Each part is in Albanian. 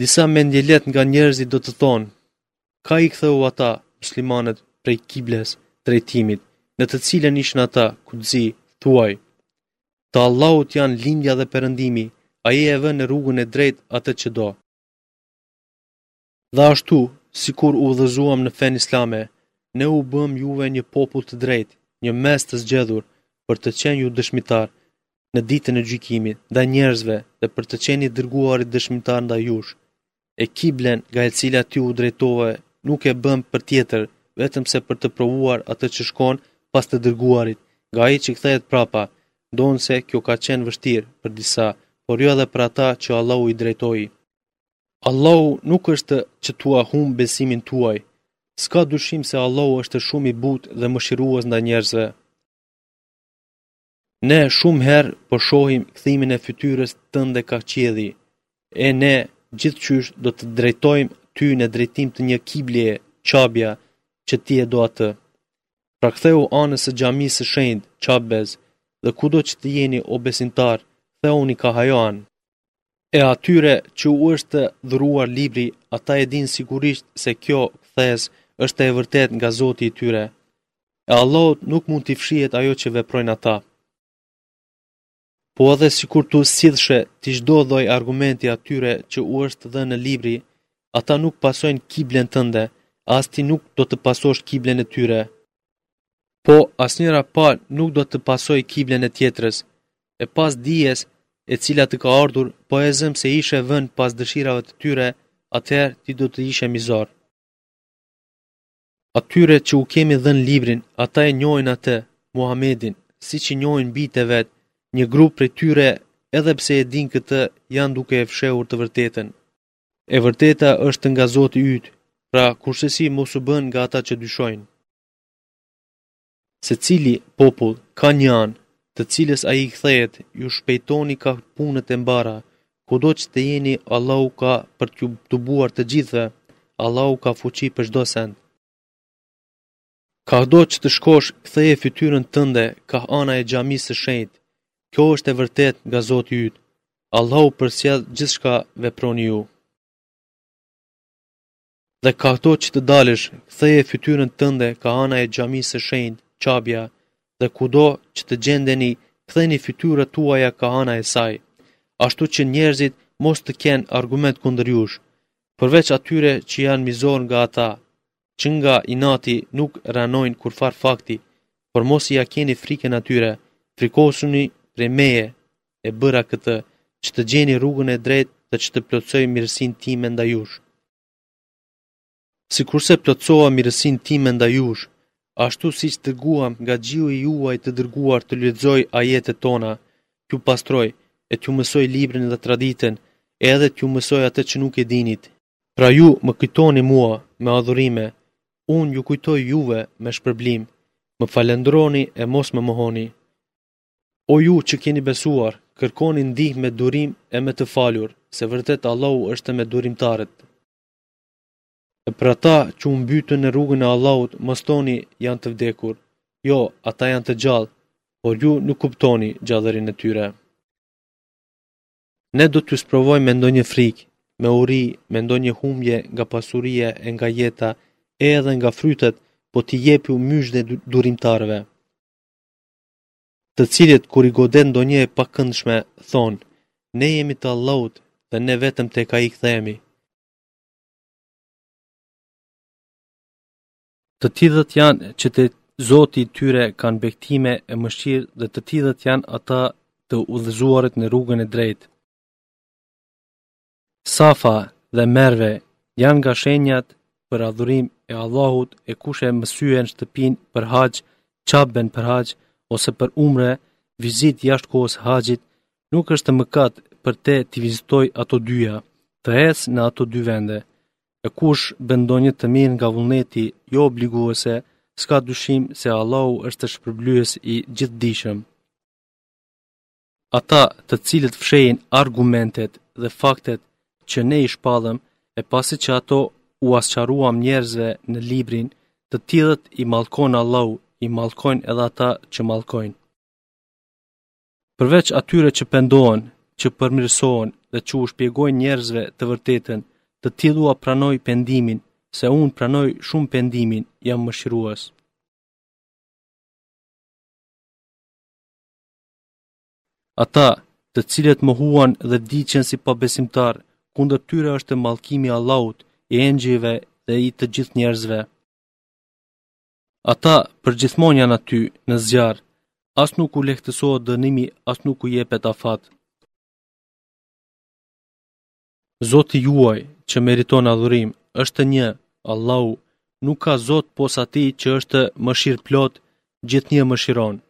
Disa mendjelehtë nga njerëzit do të thonë, Çka i ktheu ata, muslimanët, prej kibles, drejtimit, në të cilën ishin ata, Kudsi, thuaj, Të Allahut janë lindja dhe perëndimi, ai e vë në rrugën e drejtë atë që do. Dhe ashtu, sikur ju udhëzuam në fenë islame, ne u bëmë juve një popull të drejtë, një mes të zgjedhur, për të qenë ju dëshmitarë, në ditën e gjykimit ndaj njerëzve dhe për të qenë i dërguari dëshmitar ndaj jush. E kiblen nga e cila ti u drejtove nuk e bëmë për tjetër, vetëm se për të provuar atë që shkon pas të dërguarit, nga ai që kthehet prapa, ndonëse kjo ka qenë vështirë për disa, por jo edhe për ata që Allahu i drejtoi. Allahu nuk është që t'ua humbë besimin tuaj. S'ka dyshim se Allahu është shumë i butë dhe mëshirues ndaj njerëzve. Ne shumë herë po shohim kthimin e fytyrës tënde kah qielli, e ne gjithqysh do të drejtojmë ty në drejtim të një kibleje, Qabja, që ti e do atë. Pra kthehu anës së xhamisë së shenjtë, Qabes, dhe kudo që të jeni o besimtarë, kthehuni kah ajo anë. E atyre që u është dhuruar libri, ata e dinë sigurisht se kjo kthesë është e vërtetë nga Zoti i tyre. E Allahut nuk mund t'i fshihet ajo që veprojnë ata. Po edhe sikur t'u sillshe ti çdo lloj argumenti atyre që u është dhënë libri, ata nuk pasojnë kiblen tënde, as ti nuk do të pasosh kiblen e tyre. Po, asnjëra palë nuk do të pasojë kiblen e tjetrës, e pas dijes e cila të ka ardhur, po e zëmë se ishe vënë pas dëshirave të tyre, atëherë ti do të ishe mizor. Atyre që u kemi dhënë librin, ata e njohin atë, Muhammedin, siç i njohin bijtë e vet, një grup prej tyre, edhe pse e dinë këtë, janë duke e fshehur të vërtetën. E vërteta është nga Zoti yt, pra kursesi mos u bëj nga ata që dyshojnë. Secili popull ka një anë, të cilës ai i kthehet, ju shpejtoni kah punët e mbara, kudo që të jeni, Allahu ka për t'ju tubuar të gjithëve, Allahu ka fuqi për çdo send. Kahdo që të shkosh ktheje fytyrën tënde kah ana e xhamisë së shenjtë kjo është e vërtetë nga Zoti yt Allahu përcjell gjithçka veproni ju dhe kahdo që të dalësh ktheje fytyrën tënde kah ana e xhamisë së shenjtë Qabja dhe kudo që të gjendeni ktheni fytyrat tuaja kah ana e saj ashtu që njerëzit mos të kenë argument kundër jush përveç atyre që janë mizorë nga ata që nga inati nuk pranojnë kurrfarë fakti, por mos ia keni frikën atyre, frikosuni prej meje e bëra këtë, që të gjeni rrugën e drejtë dhe që të plotësoj mirësinë time ndaj jush. Sikurse plotësova mirësinë time ndaj jush, ashtu siç dërguam nga gjiu i juaj të dërguar t'ju lexojë ajetet tona, t'ju pastrojë e t'ju mësojë librin dhe traditën, edhe t'ju mësojë atë që nuk e dinit. Pra ju më kujtoni mua me adhurime, unë ju kujtoj juve me shpërblim, më falënderoni e mos më mohoni. O ju që keni besuar, kërkoni ndihmë me durim e me të falur, se vërtet Allahu është me durimtarët. E për ata që u mbytën në rrugën e Allahut, mos thoni janë të vdekur. Jo, ata janë të gjallë, por ju nuk kuptoni gjallërinë e tyre. Ne do t'ju sprovojmë me ndonjë frikë, me uri, me ndonjë humbje nga pasuria e nga jeta, e edhe nga frytet, po ti jepju myzhde durimtarëve. Të cilët, kur i godet ndonjë e pakëndshme, thonë, ne jemi të Allahut dhe ne vetëm tek ai kthehemi. Të tillët janë që te Zoti i tyre kanë bekime e mëshirë dhe të tillët janë ata të udhëzuarit në rrugën e drejtë. Safa dhe Merve janë nga shenjat për adhurim e Allahut e kush e mësyen shtëpinë për haxh, Qaben për haxh ose për umre, vizitë jashtë kohës së haxhit, nuk është mëkat për te t'i vizitojë ato dyja, të ecë në ato dy vende. E kush bën ndonjë të mirë nga vullneti jo obliguese, s'ka dyshim se Allahu është shpërblyes i gjithdijshëm. Ata të cilët fshehin argumentet dhe faktet që ne i shpallëm e pasi që ato ua sqaruam njerëzve në librin, të tillët i mallkon Allahu, i mallkojnë edhe ata që mallkojnë. Përveç atyre që pendohen, që përmirësohen dhe që u shpjegojnë njerëzve të vërtetën, të tillëve ua pranoj pendimin, se unë pranoj shumë pendimin, jam mëshirues. Ata, të cilët mohuan dhe vdiqën si pabesimtarë, kundër tyre është mallkimi i Allahut, i engjëjve dhe i të gjithë njerëzve. Ata përgjithmonë janë aty, në zjarr. As nuk u lehtësohet dënimi, as nuk u jepet afat. Zoti i juaj, që meriton adhurim, është një, Allahu, nuk ka Zot pos atij që është mëshirëplotë, gjithnjë mëshiron.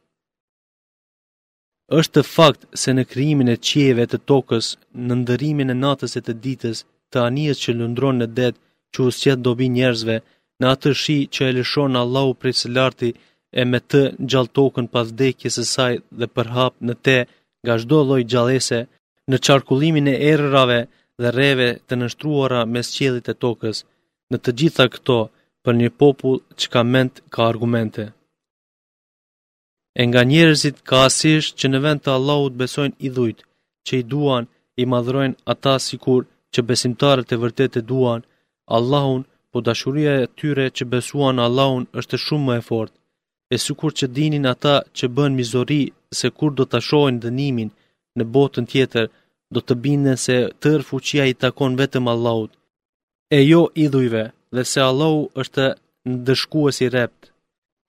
Është fakt se në krijimin e qiejve e të tokës, në ndërrimin e natës e të ditës, të anijes që lundron në det, që u sjell dobi njerëzve, në atë shi që e lëshon Allahu prej së larti e me të gjall tokën pas vdekjes së saj dhe përhap në te nga çdo lloj gjallese, në qarkullimin e erërave dhe reve të nënshtruara mes qiellit e tokës, në të gjitha këto për një popull që ka mend ka argumente. E nga njerëzit ka asisht që në vend të Allahut besojnë idhujt, që i duan, i madhrojnë ata sikur që besimtarët e vërtetë e duan, Allahun, po dashuria e tyre që besuan Allahun është shumë më e fortë. E sikur që dinin ata që bënë mizori se kur do ta shohin dënimin në botën tjetër, do të binden se tërë fuqia i takon vetëm Allahut. e jo idhujve dhe se Allahu është ndëshkues i rreptë.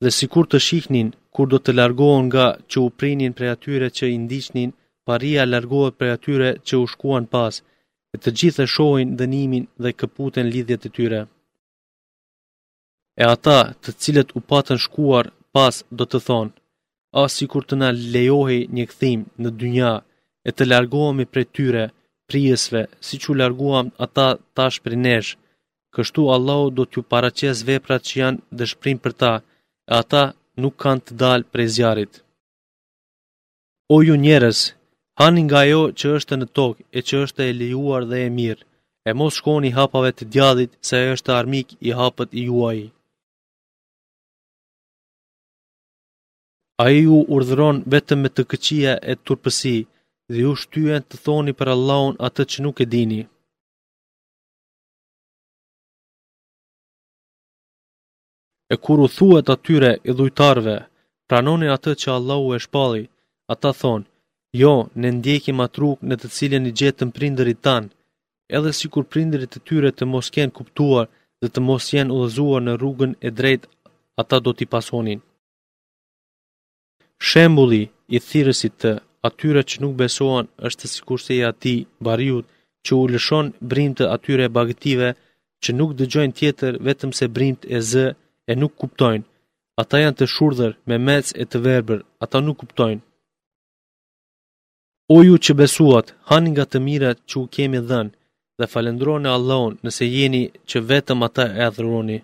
Dhe sikur të shihnin kur do të largohen nga që u prinin prej atyre që i ndiqnin, paria largohet prej atyre që u shkuan pas, e të gjithë e shohin dënimin dhe këputen lidhjet e tyre. E ata, të cilët u patën shkuar pas, do të thonë, ah sikur të na lejohej një kthim në dynja, e të largohemi prej tyre, prijësve, siç u larguan ata tash prej nesh, kështu Allahu do t'ju paraqesë veprat që janë dëshprim për ta, e ata nuk kanë të dalë prej zjarrit. O ju njerëz, hani nga ajo që është në tokë e që është e lejuar dhe e mirë, e mos shkoni hapave të djallit se ai është armik i hapët i juaji. Ai ju urdhëron vetëm me të këqia e turpësi dhe ju shtyen të thoni për Allahun atë që nuk e dini. E kur u thuhet atyre idhujtarëve, pranoni atë që Allahu e shpalli, ata thonë, jo, ne ndjekim atë rrugë në të cilën i gjetëm prindërit tanë, edhe sikur prindërit e tyre të mos kenë kuptuar dhe të mos jenë udhëzuar në rrugën e drejtë, ata do t'i pasonin. Shembulli i thirrësit të atyre që nuk besuan është sikurse i atij bariut që u lëshon britmë atyre bagëtive që nuk dëgjojnë tjetër vetëm se britmë e zë e nuk kuptojnë. Ata janë të shurdhër, memecë e të verbër, ata nuk kuptojnë. O ju që besuat, hani nga të mirat që u kemi dhënë dhe falendroni Allahun nëse jeni që vetëm atë e adhuroni.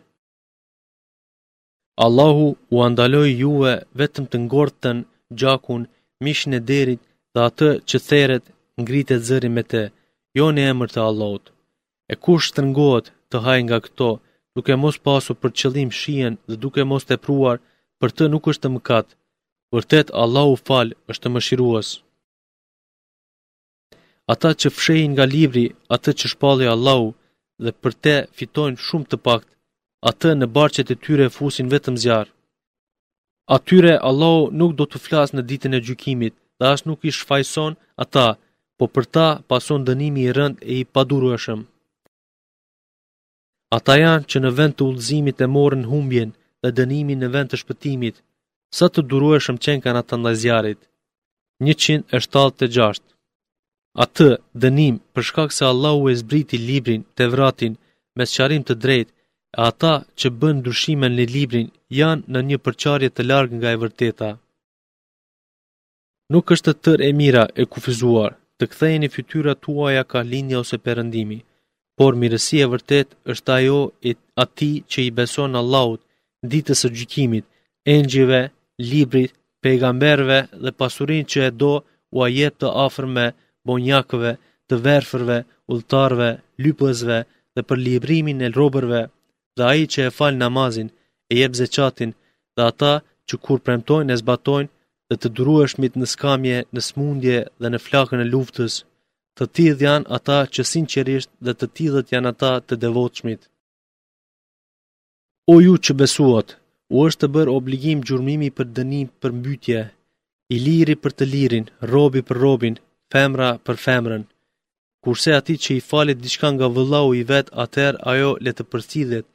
Allahu ua ndaloi juve vetëm të ngordhtën, gjakun, mishin e derrit dhe atë që theret ngritet zëri me të, jo në emër të Allahut. E kush shtrëngohet të hajë nga këto, duke mos pasur për qëllim shijen dhe duke mos tepruar, për të nuk është mëkat. Vërtet Allahu fal është mëshirues. Ata që fshehin nga libri atë që shpalli Allahu dhe për te fitojnë shumë të pakt, atë në barqet e tyre fusin vetëm zjarr. Atyre Allahu nuk do të flasë në ditën e gjykimit dhe as nuk i shfajëson ata, po për ta pason dënimi i rëndë e i padurueshëm. Ata janë që në vend të udhëzimit e morën humbjen dhe dënimin në vend të shpëtimit. Sa të durueshëm qenkan ata ndaj zjarrit. Atë dënim për shkak se Allahu e zbriti librin, Tevratin, me sqarim të drejtë, e ata që bënë ndryshime në librin janë në një përçarje të largë nga e vërteta. Nuk është tërë e mira e kufizuar të ktheni fytyrat tuaja ka lindja ose perëndimi, por mirësi e vërtetë është ajo e atij që i beson Allahut, ditës së gjykimit, engjëjve, librit, pejgamberëve dhe pasurinë që e do ua jep të afërmve, bonjakëve, të varfërve, udhëtarëve, lypësve dhe për lirimin e robërve, dhe ai që e fal namazin, e jep zeqatin, dhe ata që kur premtojnë e zbatojnë, dhe të durueshmit në skamje, në smundje dhe në flakën e luftës, të tillë janë ata që sinqerisht dhe të tillët janë ata të devotshmit. O ju që besuat, u është bërë obligim gjurmimi për dënim për mbytje, i liri për të lirin, robi për robin, femra për femrën. Kurse atij që i falet diçka nga vëllau i vet, atëherë ajo le të përcillet,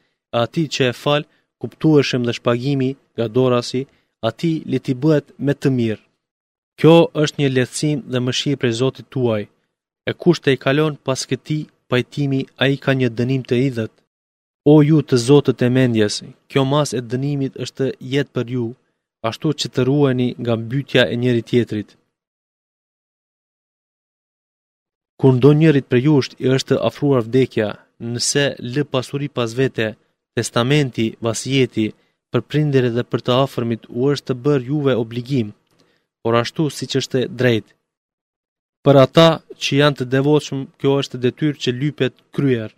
atij që e fal, kuptueshëm dhe shpagimi nga dorasi, atij le t'i bëhet me të mirë. Kjo është një lehtësim dhe mëshirë prej Zotit tuaj, e kush tejkalon pas këtij pajtimi, ai ka një dënim të idhët. O ju të zotët e mendjes, kjo masë e dënimit është jetë për ju, ashtu që të ruheni nga mbytja e njëri-tjetrit. Kur ndonjërit prej jush i është afruar vdekja, nëse lë pasuri pas vete, testamenti, vasjeti, për prindërit dhe për të afërmit u është bërë juve obligim, por ashtu siç është drejt. Për ata që janë të devotshëm, kjo është detyrë që lypet kryer.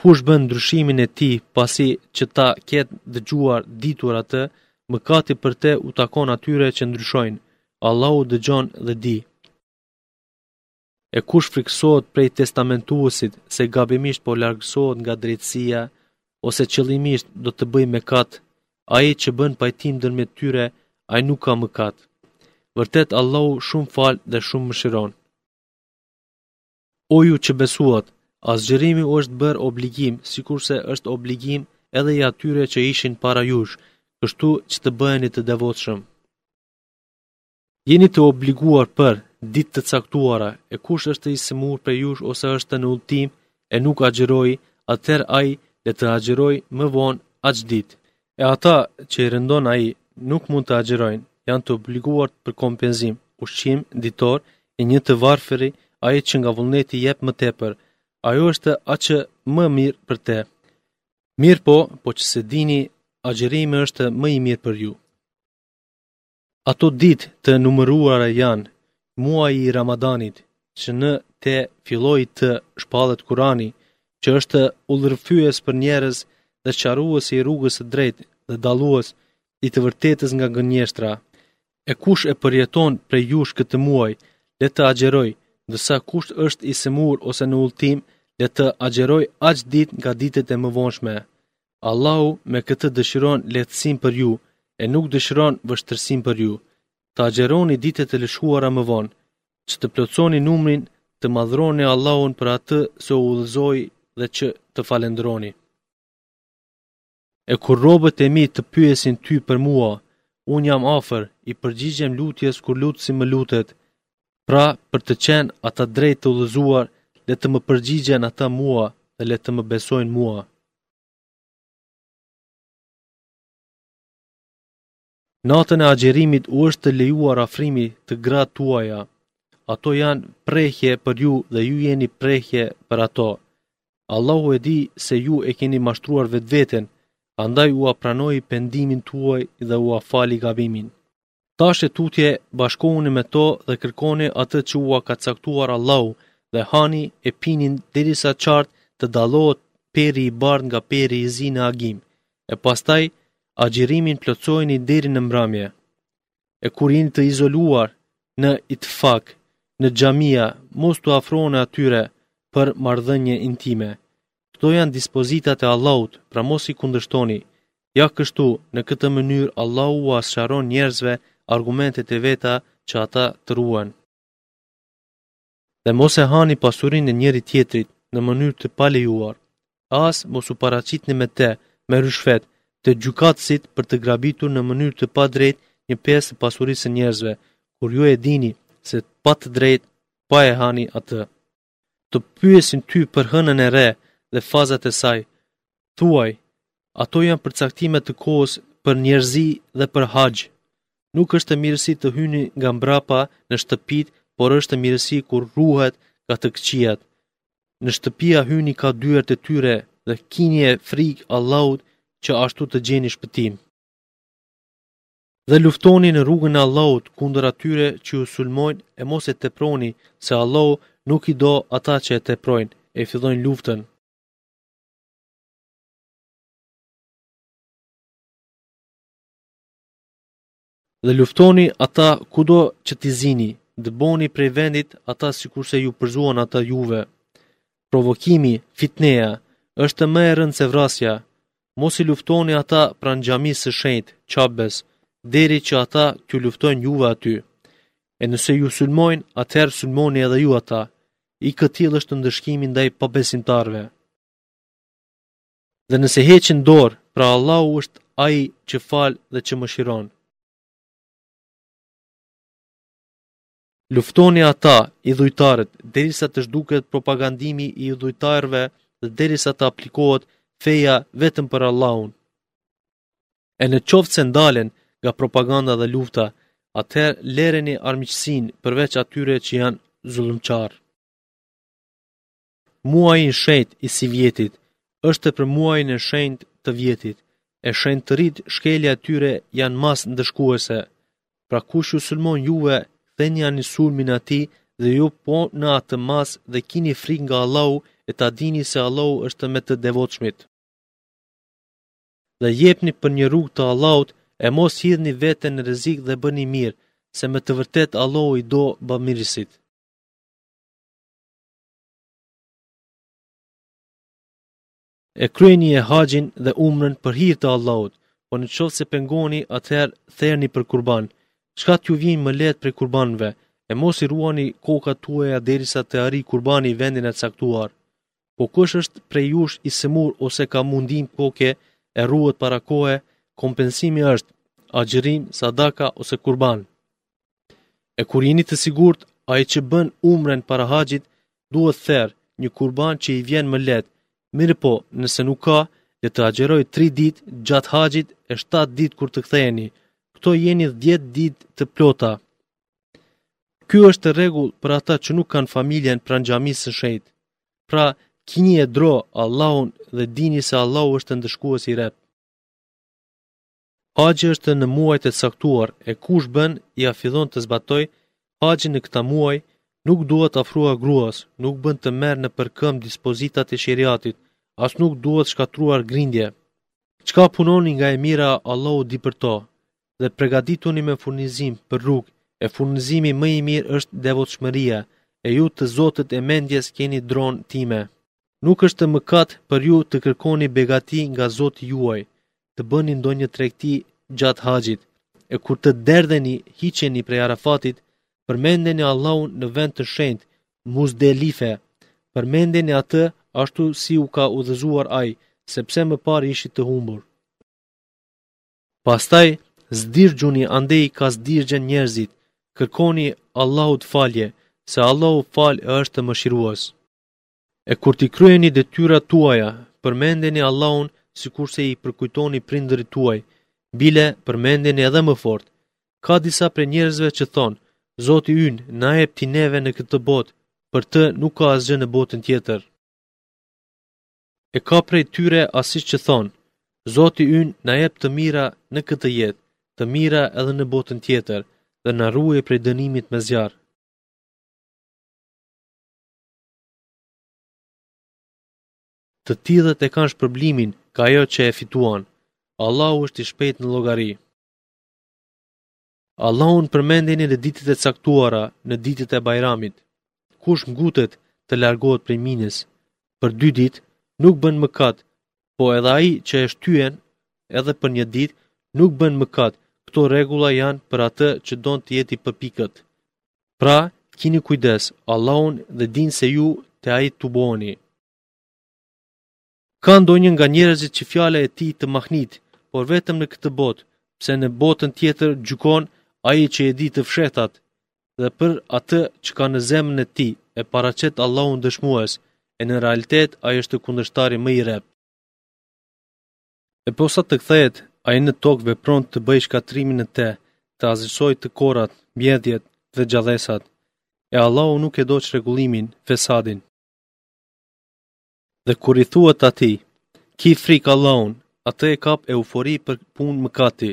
Kush bën ndryshimin e tij pasi që ta ketë dëgjuar ditur atë, mëkati për te u takon atyre që ndryshojnë. Allahu dëgjon dhe di. E kush frikësohet prej testamentuesit se gabimisht po largësohet nga drejtësia ose qëllimisht do të bëjë mëkat, ai që bën pajtim ndërmjet tyre, ai nuk ka mëkat. Vërtet Allahu shumë fal dhe shumë mëshiron. O ju që besuat, agjërimi u është bërë obligim, sikurse është obligim edhe i atyre që ishin para jush, kështu që të bëheni të devotshëm. Jeni të obliguar për ditë të caktuara, e kush është i sëmurë prej jush ose është në udhëtim e nuk agjëroi, atëherë ai le të agjërojë më vonë aq ditë. E ata që i rëndon ai nuk mund të agjërojnë, janë të obliguar për kompenzim, ushqim, ditor, i një të varfëri, ai që nga vullneti jep më tepër, ajo është aq më mirë për te. Mirëpo, po që se dini, agjërimi është më i mirë për ju. Ato ditë të numëruara janë muaji i Ramadanit, që në te filloi të shpallet Kurani, që është udhërrëfyes për njerëz dhe sqarues i rrugës të drejtë dhe dallues i të vërtetës nga gënjeshtra. E kush e përjeton prej jush këtë muaj, le të agjërojë, ndërsa kush është i sëmurë ose në udhëtim, le të agjërojë aq ditë nga ditët e mëvonshme. Allahu me këtë dëshiron lehtësim për ju e nuk dëshiron vështirësim për ju. Të agjëroni ditët e lëshuara më vonë, që të plotësoni numrin të madhëroni Allahun për atë se u udhëzoi dhe që të falënderoni. E kur robët e mi të pyesin ty për mua, unë jam afër, i përgjigjem lutjes kur lutësi më lutet, Pra, për të qenë ata drejt të udhëzuar, le të më përgjigjen ata mua dhe le të më besojnë mua. Natën e agjërimit u është lejuar afrimi te gratë tuaja. Ato janë prehje për ju dhe ju jeni prehje për ato. Allahu e di se ju e keni mashtruar vetveten, andaj ua pranoi pendimin tuaj dhe ua fali gabimin. Tash e tutje bashkohuni me to dhe kërkoni atë që ua ka caktuar Allahu dhe hani e pini derisa qartë të dallohet peri i bardhë nga peri i zi në agim, e pastaj agjërimin plotësojeni deri në mbrëmje. E kur jeni të izoluar në itikaf, në xhamia, mos t'u afroheni atyre për marrëdhënie intime. Këto janë dispozitat e Allahut, pra mos i kundërshtoni. Ja kështu, në këtë mënyrë Allahu ua sqaron njerëzve argumentet e veta që ata të ruhen. Dhe mos e hani pasurinë e njëri-tjetrit në mënyrë të palejuar. As mos u paraqitni me të, me ryshfet, te gjykatësit për të grabitur në mënyrë të padrejtë një pjesë të pasurisë së njerëzve, kur ju e dini se pa të drejtë po e hani atë. Të pyesin ty për hënën e re dhe fazat e saj. Thuaj, ato janë përcaktime të kohës për njerëzi dhe për haxh. Nuk është mirësi të hyni nga mbrapa në shtëpitë, por është mirësi kur ruhet nga të këqijat. Në shtëpia hyni kah dyert e tyre dhe kinie frikë Allahut që ashtu të gjeni shpëtim. Dhe luftoni në rrugën e Allahut kundër atyre që ju sulmojnë e mos e teproni se Allahu nuk i do ata që e teprojnë e fillojnë luftën. Dhe luftoni ata kudo që t'i zini, dëboni prej vendit ata sikurse ju përzuan ata juve. Provokimi, fitneja, është më e rëndë se vrasja, Mos i luftoni ata pranë xhamisë së shenjtë, Qabes, derisa ata t'ju luftojnë juve aty. E nëse ju sulmojnë, atëherë sulmoni edhe ju ata. I këtillë është ndëshkimi ndaj pabesimtarëve. Dhe nëse heqin dorë, pra Allahu është ai që fal dhe që mëshiron. Luftoni ata, idhujtarët, derisa të zhduket propagandimi i idhujtarëve dhe derisa të aplikohet feja vetëm për Allahun. E në qoftë se ndalen nga propaganda dhe lufta, atëherë lereni armiqësinë përveç atyre që janë zullumqarë. Muaji i shenjtë i sivjetit është për muajin e shenjtë të vjetit, e shenjtëritë shkelja e tyre janë masë ndëshkuese. Pra kush ju sulmon juve, kthenjani sulmin atij edhe ju po në atë masë dhe kini frikë nga Allahu e ta dini se Allahu është me të devotshmit. Dhe jepni për në rrugë të Allahut e mos hidhni veten në rrezik dhe bëni mirë, se me të vërtetë Allahu i do bamirësit. E kryenie haxhin dhe umrën për hir të Allahut, po në qoftë se pengoheni atëherë therni për kurban, çka t'ju vijë më lehtë prej kurbanëve, e mos i rruani kokat tuaja derisa të arrijë kurbani vendin e caktuar. Po kush është prej jush i sëmurë ose ka mundim koke e rruhet para kohe, kompensimi është agjërim, sadaka ose kurban. E kur jeni të sigurtë, ai që bën umren para haxhit duhet therë një kurban që i vjen më lehtë. Mirëpo, nëse nuk ka, le të agjërojë 3 ditë gjatë haxhit e 7 ditë kur të ktheheni. Këto janë 10 ditë të plota. Ky është rregull për ata që nuk kanë familjen pranë xhamisë së shenjtë. Pra, kinie dro Allahun dhe dinie se Allahu është ndëshkues i rreptë. Haxhi është në muajt e caktuar e kush bën ia fillon të zbatojë haxhin në këta muaj, nuk duhet afruar gruas, nuk bën të marrë nëpërkëmbë dispozitat e sheriatit, as nuk duhet shkaktuar grindje. Çka punoni nga e mira Allahu di për to, dhe pregadituni me furnizim për rrugë, e furnizimi më i mirë është devotshmëria, e ju të zotët e mendjes keni dronë time. Nuk është mëkat për ju të kërkoni begati nga zoti juaj, të bëni ndonjë tregti gjatë haxhit, e kur të derdheni, hiqeni prej Arafatit, përmendeni Allahun në vend të shenjtë, Muzdelife. Përmendeni atë ashtu si u ka udhëzuar ai, sepse më parë ishit të humbur. Pastaj zdirgjuni andej kah zdirgjen njerëzit, kërkojini Allahut falje, se Allahu fal, është mëshirues. E kur t'i kryeni detyrat tuaja, përmendeni Allahun sikurse i përkujtoni prindërit tuaj, bile përmendeni edhe më fort. Ka disa prej njerëzve që thonë, Zoti ynë, na jep ti neve në këtë botë, për të nuk ka asgjë në botën tjetër. E ka prej tyre asish që thonë, Zoti ynë na jep të mira në këtë jetë, të mira edhe në botën tjetër dhe na ruaj prej dënimit me zjarr. Të tillët e kanë shpërblimin nga ajo që e fituan. Allahu është i shpejtë në llogari. Allahun përmendeni në ditët e caktuara, në ditët e Bajramit. Kush ngutet të largohet prej Minës për dy ditë, nuk bën mëkat, po edhe ai që e shtyen edhe për një ditë nuk bën mëkat. Këto rregulla janë për atë që don të jetë i përpiktë. Pra, kini kujdes Allahun dhe dine se ju te ai tuboheni. Ka ndonjë nga njerëzit që fjala e tij të mahnit, por vetëm në këtë botë, pse në botën tjetër gjykon ai që e di të fshehtat, dhe për atë që ka në zemrën e tij, e paraqet Allahun dëshmues, e në realitet ai është kundërshtari më i rreptë. E posa të kthehet, ai në tokë vepron të bëjë shkatërrimin në te, të asgjësojë të korrat, mbjelljet dhe gjallesat. E Allahu nuk e do çrregullimin, fesadin. Dhe kur i thuhet atij, ki frikë Allahun, atë e kap eufori për punë mëkati.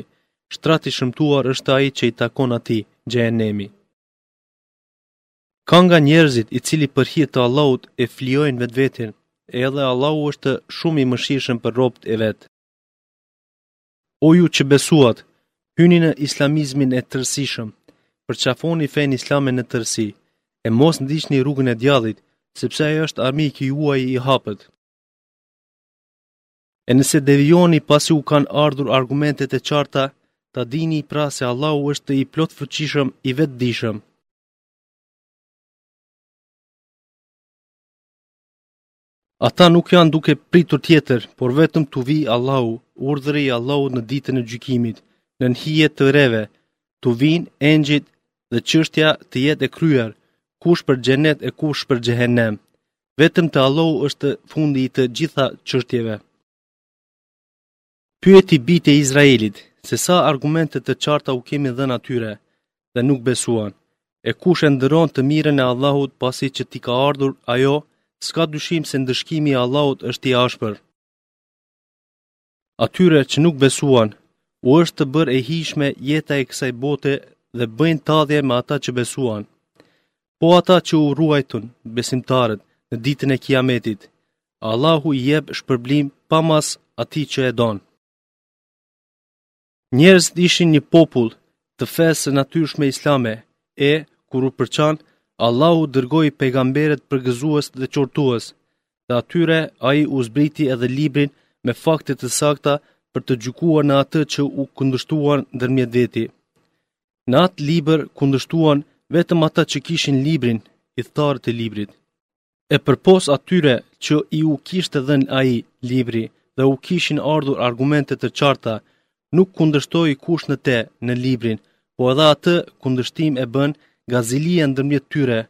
Shtrat i shëmtuar është ai që i takon atij, xhehenemi. Ka nga njerëzit i cili për hir të Allahut e flijojnë vetveten, edhe Allahu është shumë i mëshirshëm për robët e vet. O ju që besuat, hyni në islamizmin e tërësishëm, përqafoni fenë islame në tërësi, e mos ndiqni rrugën e djallit, sepse ai është armiku juaj i hapët. E nëse devijoni pasi u kanë ardhur argumentet e qarta, ta dini pra se Allahu është i plotfuqishëm, i vetëdijshëm. Ata nuk janë duke pritur tjetër, por vetëm t'u vijë Allahu, urdhëri i Allahut në ditën e gjykimit, nën hijet të reve, t'u vijnë engjëjt dhe çështja të jetë e kryer, kush për xhenet e kush për xhehenem. Vetëm te Allahu është fundi i të gjitha çështjeve. Pyeti bijtë e Izraelit, se sa argumente të qarta u kemi dhënë atyre, dhe nuk besuan. E kush e ndërron të mirën e Allahut pasi që t'i ka ardhur ajo, s'ka dyshim se ndëshkimi i Allahut është i ashpër. Atyre që nuk besuan, u është bërë e hijshme jeta e kësaj bote dhe bëjnë tallje me ata që besuan. Po ata që u ruajtun, besimtarët, në ditën e kijametit, Allahu i jep shpërblim pa masë atij që e don. Njerëzit ishin një popull të fesë së natyrshme islame, e, kur u përçanë, Allahu dërgoi pejgamberët përgëzues dhe qortues, dhe atyre ai u zbriti edhe librin me fakte të sakta për të gjykuar në atë që u kundërshtuan ndërmjet veti. Në atë libër kundërshtuan vetëm ata që kishin librin, ithtarët e librit. E përpos atyre që iu kishte dhënë ai libri dhe u kishin ardhur argumente të qarta, nuk kundërshtoi kush në te në librin, po edhe atë kundërshtim e bënë nga zilia ndërmjet tyre.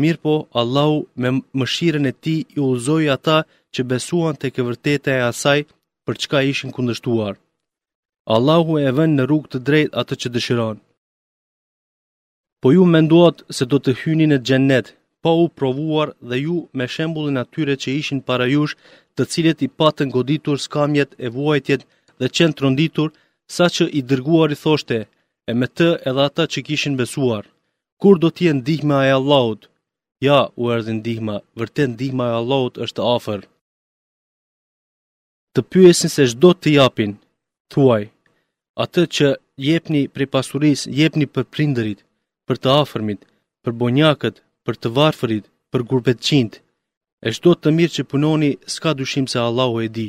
Mirëpo, Allahu me mëshirën e tij i udhëzoi ata që besuan tek e vërteta e asaj për çka ishin kundërshtuar. Allahu e vë në rrugë të drejtë atë që dëshiron. Po ju menduat se do të hyni në xhennet, pa u provuar dhe ju me shembullin e atyre që ishin para jush, të cilët i patën goditur skamjet e vuajtjet dhe qenë tronditur, saqë i dërguari thoshte, e me të edhe ata që kishin besuar. Kur do t'jetë ndihma e Allahut? Ja, u erdhi ndihma, vërtet ndihma e Allahut është afër. Të pyesin se ç'do të japin, thuaj, atë që jepni prej pasurisë, jepni për prindërit, për të afërmit, për bonjakët, për të varfërit, për gurbetçinjtë, e çdo të mirë që punoni, s'ka dyshim se Allahu e di.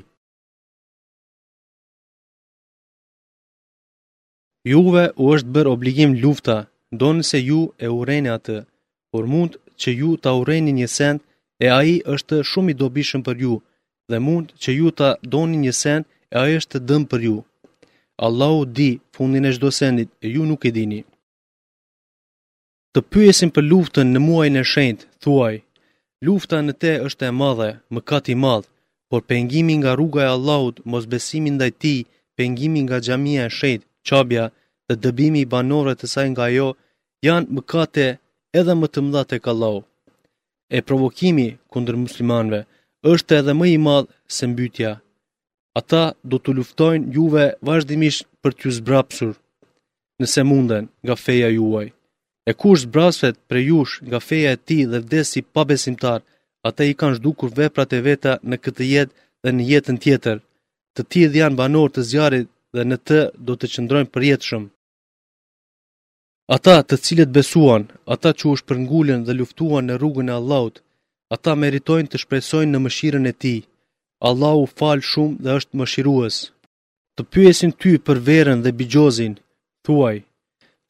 Juve u është bërë obligim lufta, ndonëse ju e urreni atë, por mund që ju ta urreni një send e ai është shumë i dobishëm për ju, dhe mund që ju ta doni një send e ai është dëm për ju. Allahu di fundin e çdo sendit e ju nuk e dini. Të pyesin për luftën në muajin e shenjtë, thuaj, Lufta në te është e madhe, mëkat i madh, por pengimi nga rruga e Allahut, mosbesimi ndaj tij, pengimi nga xhamia e shenjtë, Qabja, dhe dëbimi i banorëve të saj nga ajo, janë mëkate edhe më të mëdha tek Allahu. E provokimi kundër muslimanëve është edhe më i madh se mbytja. Ata do t'u luftojnë juve vazhdimisht për t'ju zbrapsur, nëse munden nga feja juaj. E kush zbrapset prej jush nga feja e tij dhe vdes si pabesimtar, ata i kanë zhdukur veprat e veta në këtë jetë dhe në jetën tjetër. Të tillët janë banorë të zjarrit dhe në të do të qëndrojnë përjetshëm. Ata, të cilët besuan, ata që u shpërngulën dhe luftuan në rrugën e Allahut, ata meritojnë të shpresojnë në mëshirën e Tij. Allahu fal shumë dhe është mëshirues. Të pyesin ty për verën dhe bixhozin, thuaj,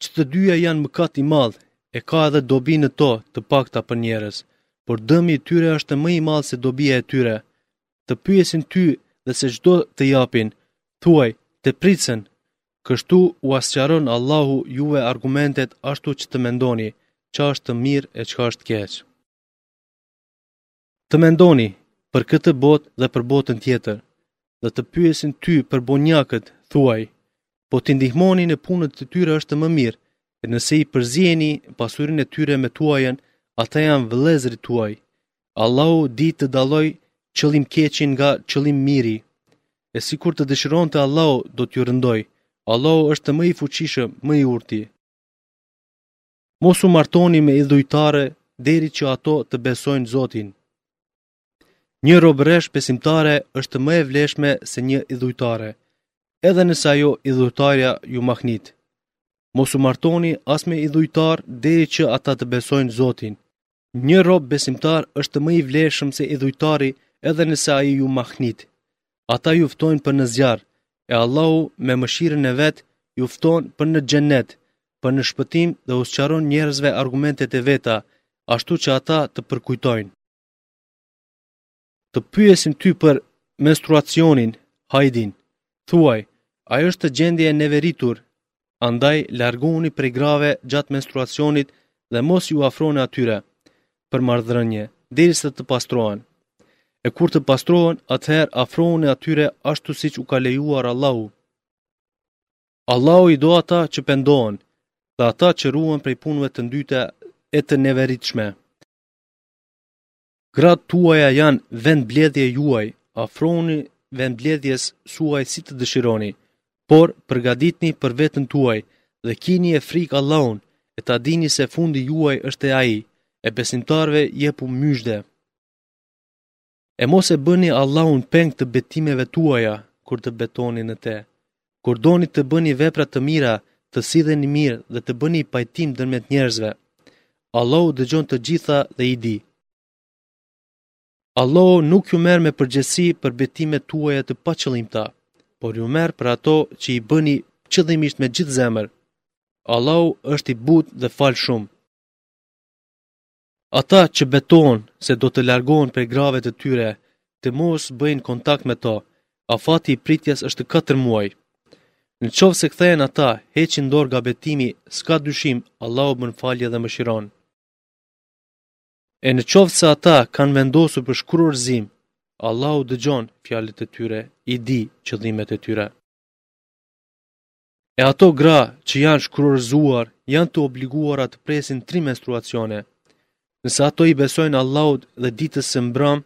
që të dyja janë mëkat i madh, e ka edhe dobi në to, të pakta për njerëz, por dëmi i tyre është më i madh se dobia e tyre. Të pyesin ty dhe se ç'do të japin, thuaj, tepricën, Kështu ua sqaron Allahu juve argumentet ashtu që të mendoni çka është mirë e çka është keq. Të mendoni për këtë botë dhe për botën tjetër, dhe të pyesin ty për bonjakët, thuaj, po t'i ndihmoni në punët e tyre është më mirë, e nëse i përzieni pasurinë e tyre me tuajën, ata janë vëllezërit tuaj. Allahu di të dallojë qëllimkeqin nga qëllimmiri, e sikur të dëshironte Allahu do t'ju rëndojë, Allahu është më i fuqishëm, më i urti. Mos u martoni me idhujtare deri që ato të besojnë Zotin. Një robëreshë besimtare është më e vlefshme se një idhujtare, edhe nëse ajo idhujtarja ju mahnit. Mos u martoni as me idhujtarë deri që ata të besojnë Zotin. Një rob besimtar është më i vlefshëm se idhujtari edhe nëse ai ju mahnit. Ata ju ftojnë për në zjarr, e Allahu me mëshirën e vet ju fton për në xhenet, për në shpëtim dhe u sqaron njerëzve argumentet e veta, ashtu që ata të përkujtojnë. Të pyesin ty për menstruacionin, hajdin. Thuaj, ai është gjendje e neveritur. Andaj largohuni prej grave gjatë menstruacionit dhe mos iu afrohuni atyre për marrëdhënie derisa të pastrohen. E kur të pastrohen, atëherë afrohuni atyre ashtu siç u ka lejuar Allahu. Allahu i do ata që pendohen dhe ata që ruhen prej punëve të ndyta e të neveritshme. Gratë tuaja janë vendmbjellje juaj, afrohuni vendmbjelljes suaj si të dëshironi, por përgaditni për veten tuaj dhe kinie frikë Allahun e ta dini se fundi juaj është te Ai, e besimtarëve jepu myzhde. E mos e bëni Allahun peng të betimeve tuaja kur të betoheni në te. Kur doni të bëni vepra të mira, të silleni mirë dhe të bëni pajtim ndërmjet njerëzve. Allahu dëgjon të gjitha dhe i di. Allahu nuk ju merr në përgjegjësi për betimet tuaja të paqëllimta, por ju merr për ato që i bëni qëllimisht me gjithë zemër. Allahu është i butë dhe fal shumë. Ata që betohen se do të largohen prej grave të tyre, të mos bëjnë kontakt me to, afati i pritjes është katër muaj. Në qoftë se kthehen ata, heqin dorë nga betimi, s'ka dyshim, Allahu bën falje dhe mëshiron. E në qoftë se ata kanë vendosur për shkurorëzim, Allahu dëgjon fjalët e tyre, i di qëllimet e tyre. E ato gra që janë shkurorëzuar janë të obliguara të presin tri menstruacione. Nëse ato i besojnë Allahut dhe ditës së mbramë,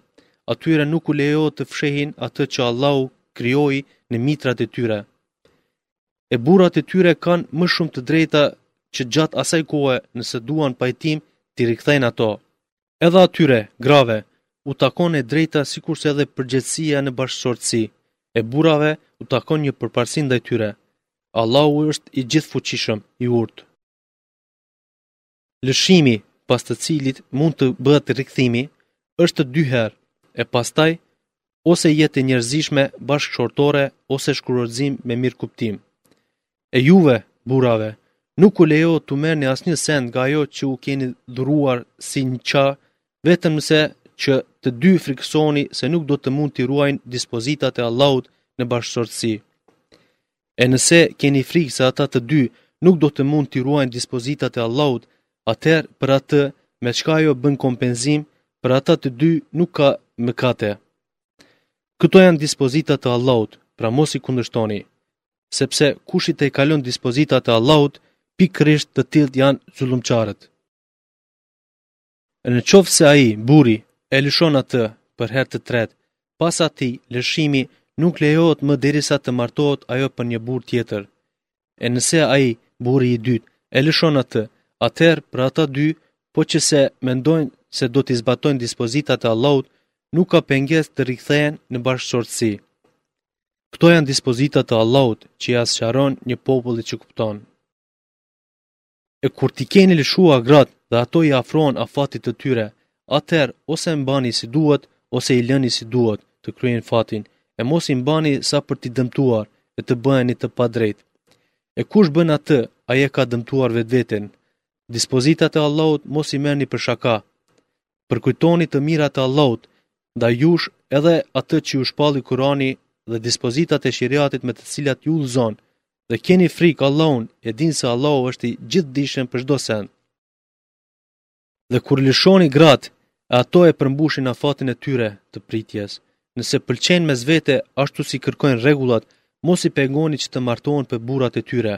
atyre nuk u lejohet të fshehin atë që Allahu krijoi në mitrat e tyre. E burrat e tyre kanë më shumë të drejta që gjatë asaj kohe nëse duan pajtim t'i rikthejnë ato. Edhe atyre, grave, u takon e drejta sikurse edhe përgjegjësia në bashkëshortësi, e burrave u takon një përparësi ndaj tyre. Allahu është i gjithëfuqishëm, i urtë. Lëshimi, pas të cilit mund të bëhet rikthimi, është dy herë, e pastaj ose jetë e njerëzishme bashkëshortore ose shkurorëzim me mirëkuptim. E juve, burrave, nuk u lejohet t'u merrni asnjë send nga ajo që u keni dhuruar si niqah, vetëm nëse që të dy frikësohen se nuk do të mund t'i ruajnë dispozitat e Allahut në bashkëshortësi. E nëse keni frikë se ata të dy nuk do të mund t'i ruajnë dispozitat e Allahut, atëherë për atë me çka ajo bën kompenzim, për ata të dy nuk ka mëkate. Këto janë dispozitat e Allahut, pra mos i kundërshtoni. sepse kush i tejkalon dispozitat e Allahut, pikërisht të tillë janë zullumqarët. Në qoftë se ai, burri, e lëshon atë për herë të tretë, pas atij lëshimi nuk lejohet më derisa të martohet ajo për një burrë tjetër. E nëse ai, burri i dytë, e lëshon atë, atëherë për ata dy, po qe se mendojnë se do t'i zbatojnë dispozitat e Allahut, nuk ka pengesë të rikthehen në bashkëshortësi. Këto janë dispozita të Allahut që ia sqaron një populli që kupton. E kur t'i keni lëshua gratë dhe ato i afrohen afatit të tyre, atëherë ose i mbani si duhet, ose i lëni si duhet ta kryejnë afatin, e mos i mbani sa për t'i dëmtuar e të bëheni të padrejtë. E kush bën atë, ai e ka dëmtuar vetveten. Dispozitat e Allahut mos i merrni për shaka. përkujtoni të mirat e Allahut ndaj jush edhe atë që ju shpalli Kurani dhe dispozitat e sheriatit me të cilat ju udhëzon dhe kini frikë Allahun e dini se Allahu është i gjithdijshëm për çdo send. Dhe kur lëshoni gratë, e ato e përmbushin afatin e tyre të pritjes, nëse pëlqejnë mes vete ashtu si kërkojnë rregullat, mos i pengoni që të martohen për burrat e tyre.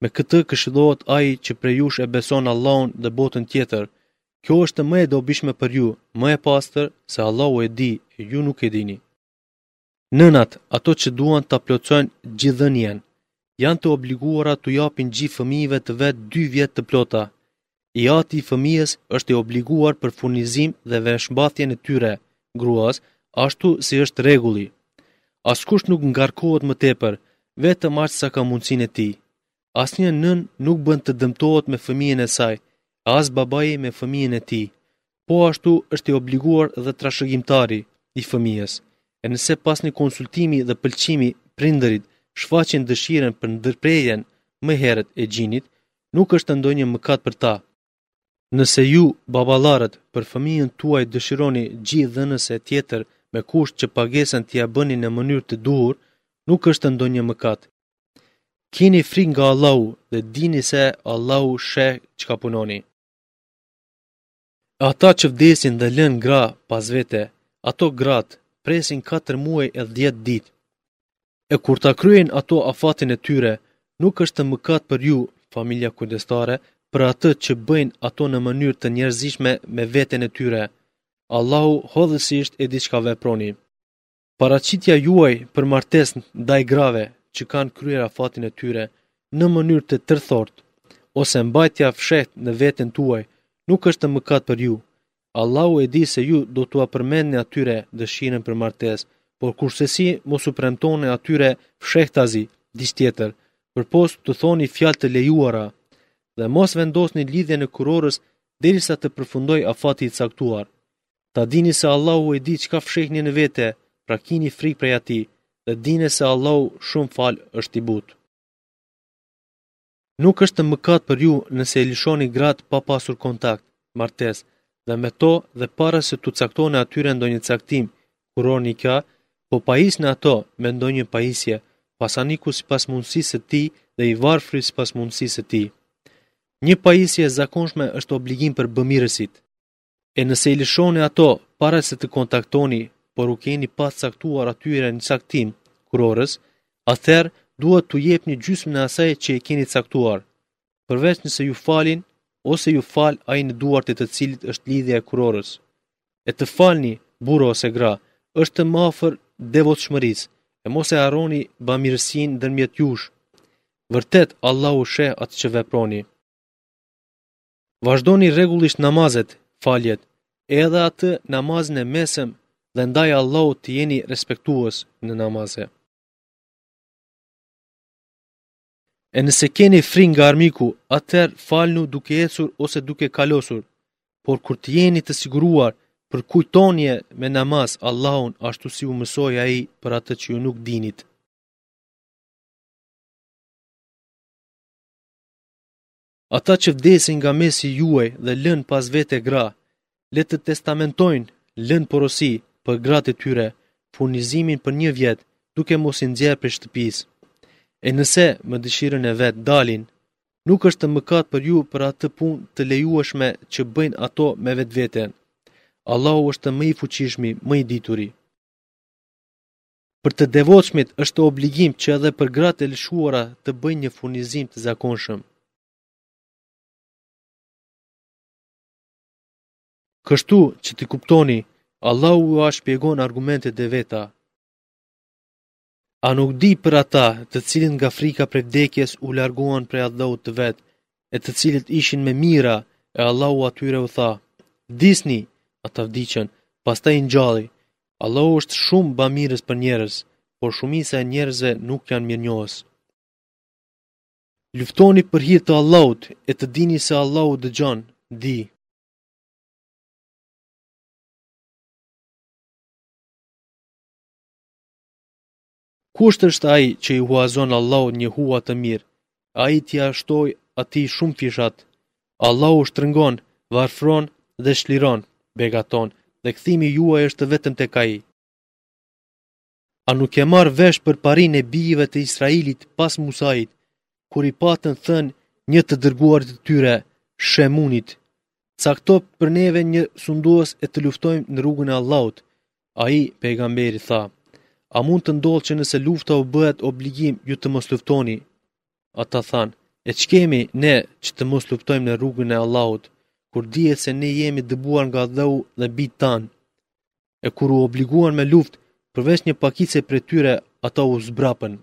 Me këtë këshillohet ai që prej jush e beson Allahun dhe botën tjetër, Kjo është më e dobishme për ju, më e pastër se Allahu e di, e ju nuk e dini. Nënat, ato që duan ta plotësojnë gjidhënien, janë të obliguara t'u japin gji fëmijëve të vet dy vjet të plota. I ati i fëmijës është i obliguar për furnizim dhe veshmbathjen e tyre, gruas, ashtu si është rregulli. Askush nuk ngarkohet më tepër, vetëm aq sa ka mundësinë e tij. Asnjë nënë nuk bën të dëmtohet me fëmijën e saj, e as babai me fëmijën e tij. Po ashtu është i obliguar edhe trashëgimtari i fëmijës. E nëse pas një konsultimi dhe pëlqimi prindërit shfaqin dëshirën për ndërprerjen më herët e gjinit, nuk është ndonjë mëkat për ta. Nëse ju, baballarët, për fëmijën tuaj dëshironi gjidhënëse tjetër me kusht që pagesën t'ia bëni në mënyrë të duhur, nuk është ndonjë mëkat. Kini frikë nga Allahu dhe dini se Allahu sheh çka punoni. Ata që vdesin dhe lënë gra pas vete, ato gratë presin 4 muaj e 10 ditë. E kur ta kryejnë ato afatin e tyre, nuk është mëkat për ju, familja kujdestare, për atë që bëjnë ato në mënyrë të njerëzishme me veten e tyre. Allahu hollësisht e di çka veproni. Paraqitja juaj për martesë ndaj grave që kanë kryer afatin e tyre në mënyrë të tërthortë ose mbajtja fshehtë në veten tuaj nuk është mëkat për ju, Allahu e di se ju do t'ua përmendni atyre dëshirën për martesë, por kursesi mos u premtoni atyre fshehtazi diç tjetër, përpos të thoni fjalë të lejuara dhe mos vendosni lidhjen e kurorës derisa të përfundojë afati i caktuar. Ta dini se Allahu e di çka fshehni në vete, pra kini frikë prej atij dhe dijeni se Allahu shumë fal është i butë. Nuk është mëkat për ju nëse i lëshoni gratë pa pasur kontakt, martesë, dhe me to dhe para se t'u caktoni atyre ndonjë caktim, kurorë, nika, po pajisni ato me ndonjë pajisje, pasaniku sipas mundësisë së tij dhe i varfri sipas mundësisë së tij. Një pajisje e zakonshme është obligim për bëmirësit. E nëse i lëshoni ato para se të kontaktoni, por u keni pas caktuar atyre në caktim kurorës, atëherë duhet t'u jepni gjysmën e asaj që e keni caktuar, përveç nëse ju falin ose ju fal ai në duar të të cilit është lidhja e kurorës. E të falni, burra ose gra, është më afër devotshmërisë, e mos e harroni bamirësinë ndërmjet jush. Vërtet, Allahu sheh atë që veproni. Vazhdoni rregullisht namazet, faljet, edhe atë namazin e mesëm dhe ndaj Allahut të jeni respektues në namaze. E nëse keni frikë nga armiku, atëherë faluni duke ecur ose duke kalëruar, por kur të jeni të siguruar përkujtojeni me namaz Allahun ashtu si u mësoi ai për atë që ju nuk dinit. Ata që vdesin nga mesi juaj dhe lënë pas vete gra, le të testamentojnë, lënë porosi për gratë e tyre, furnizimin për një vjet, duke mos i nxjerrë prej shtëpisë. E nëse me dëshirën e vet dalin, nuk është mëkat për ju për atë punë të lejueshme që bëjnë ato me vetveten. Allahu është më i fuqishmi, më i dituri. Për të devotshmit është obligim që edhe për gratë e lëshuara të bëjnë një furnizim të zakonshëm. Kështu që t'i kuptoni, Allahu ua shpjegon argumentet e veta. A nuk di për ata të cilët nga frika prej vdekjes u larguan prej atdheut të vet, e të cilët ishin me mijëra, e Allahu atyre u tha, vdisni, ata vdiqën, pastaj i ngjalli. Allahu është shumë bamirës për njerëz, por shumica e njerëzve nuk janë mirënjohës. Luftoni për hir të Allahut e të dini se Allahu dëgjon, di. Kush është ai që i huazon Allahut një hua të mirë, e Ai t'ia shtojë atij shumëfish atë. Allahu shtrëngon, varfëron dhe çliron, begaton, dhe kthimi juaj është vetëm tek ai. A nuk ke marrë vesh për parinë e bijve të Israilit pas Musait, kur i patën thënë një të dërguarit të tyre, Shemunit, cakto për neve një sundues e të luftojmë në rrugën e Allahut, Ai, pejgamberi, tha, a mund të ndodhë që nëse lufta u bëhet obligim, ju të mos luftoni? Ata thanë, e ç'kemi ne që të mos luftojmë në rrugën e Allahut, kur dihet se ne jemi dëbuar nga dheu dhe bijtë tanë? E kur u obliguan me luftë, përveç një pakice prej tyre, ata u zbrapën.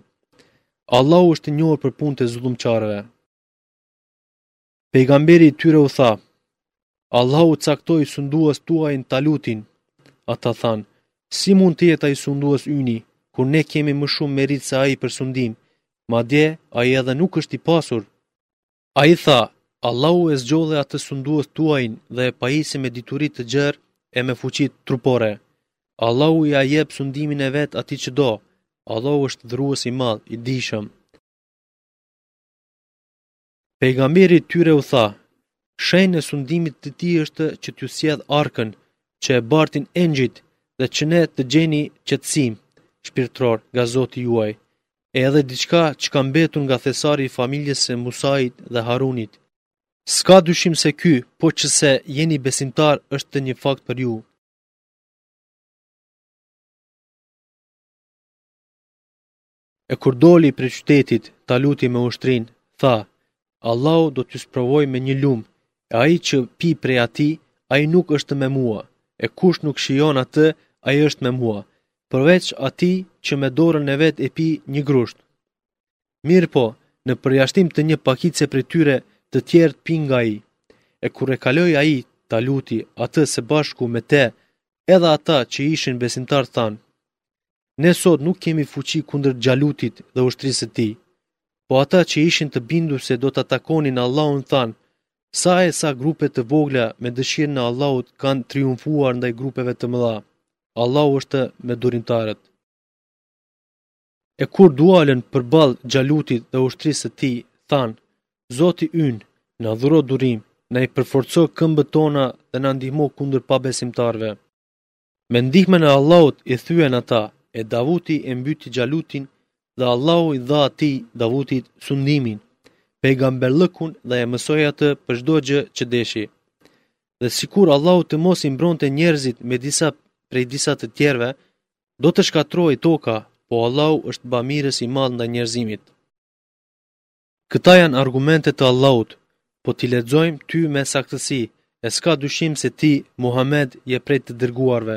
Allahu është i njohur për punët e zullumqarëve. Pejgamberi i tyre u tha, Allahu caktoi sundues tuajin Talutin. Ata thanë, si mund të jetë ai sundues yni, kur ne kemi më shumë meritë se ai për sundim, madje ai edhe nuk është i pasur. Ai tha, Allahu e zgjodhi atë sundues tuajin dhe e pajisi me dituri të gjërë e me fuqi trupore. Allahu ia jep sundimin e vet atij që do, Allahu është dhurues i madh, i dijshëm. Pejgamberi i tyre u tha, shenjë e sundimit të tij është që t'ju sjellë arkën, që e bartin engjëjt dhe që në të gjeni qetësim shpirtëror nga zoti juaj, e edhe diçka që ka mbetur nga thesari i familjes së Musait dhe Harunit. S'ka dyshim se ky, po qe se jeni besimtarë, është një fakt për ju. E kur doli prej qytetit, Taluti me ushtrinë, tha, Allahu do t'ju sprovojë me një lumë, e ai që pi prej atij, ai nuk është me mua, e kush nuk shijon atë, ai është me mua, përveç atij që me dorën e vet e pi një grusht. Mirëpo, në përjashtim të një pakice prej tyre, të tjerët pinë nga ai. E kur e kaloi ai, Taluti, atë së bashku me te, edhe ata që ishin besimtarë thanë, Ne sot nuk kemi fuqi kundër Xhalutit dhe ushtrisë së tij. Po ata që ishin të bindur se do ta takonin Allahun thanë, sa e sa grupe të vogla me dëshirën e Allahut kanë triumfuar ndaj grupeve të mëdha. Allahu është me durimtarët. E kur dualën përballë Xhalutit dhe ushtrisë së tij, thanë, Zoti ynë, na dhuro durim, na i përforco këmbët tona dhe na ndihmo kundër pabesimtarëve. Me ndihmën e Allahut i thyen ata, e Davuti e mbyti Xhalutin dhe Allahu i dha atij Davutit sundimin, pejgamberllëkun dhe e mësoi atë për çdo gjë që deshi. Dhe sikur Allahu të mos i mbronte njerëzit me disa prej disa të tjerëve, do të shkatërrohej toka, po Allahu është bamirës i madh ndaj njerëzimit. Këta janë argumente të Allahut, po t'i lexojmë ty me saktësi, e s'ka dyshim se ti, Muhamed, je prej të dërguarve.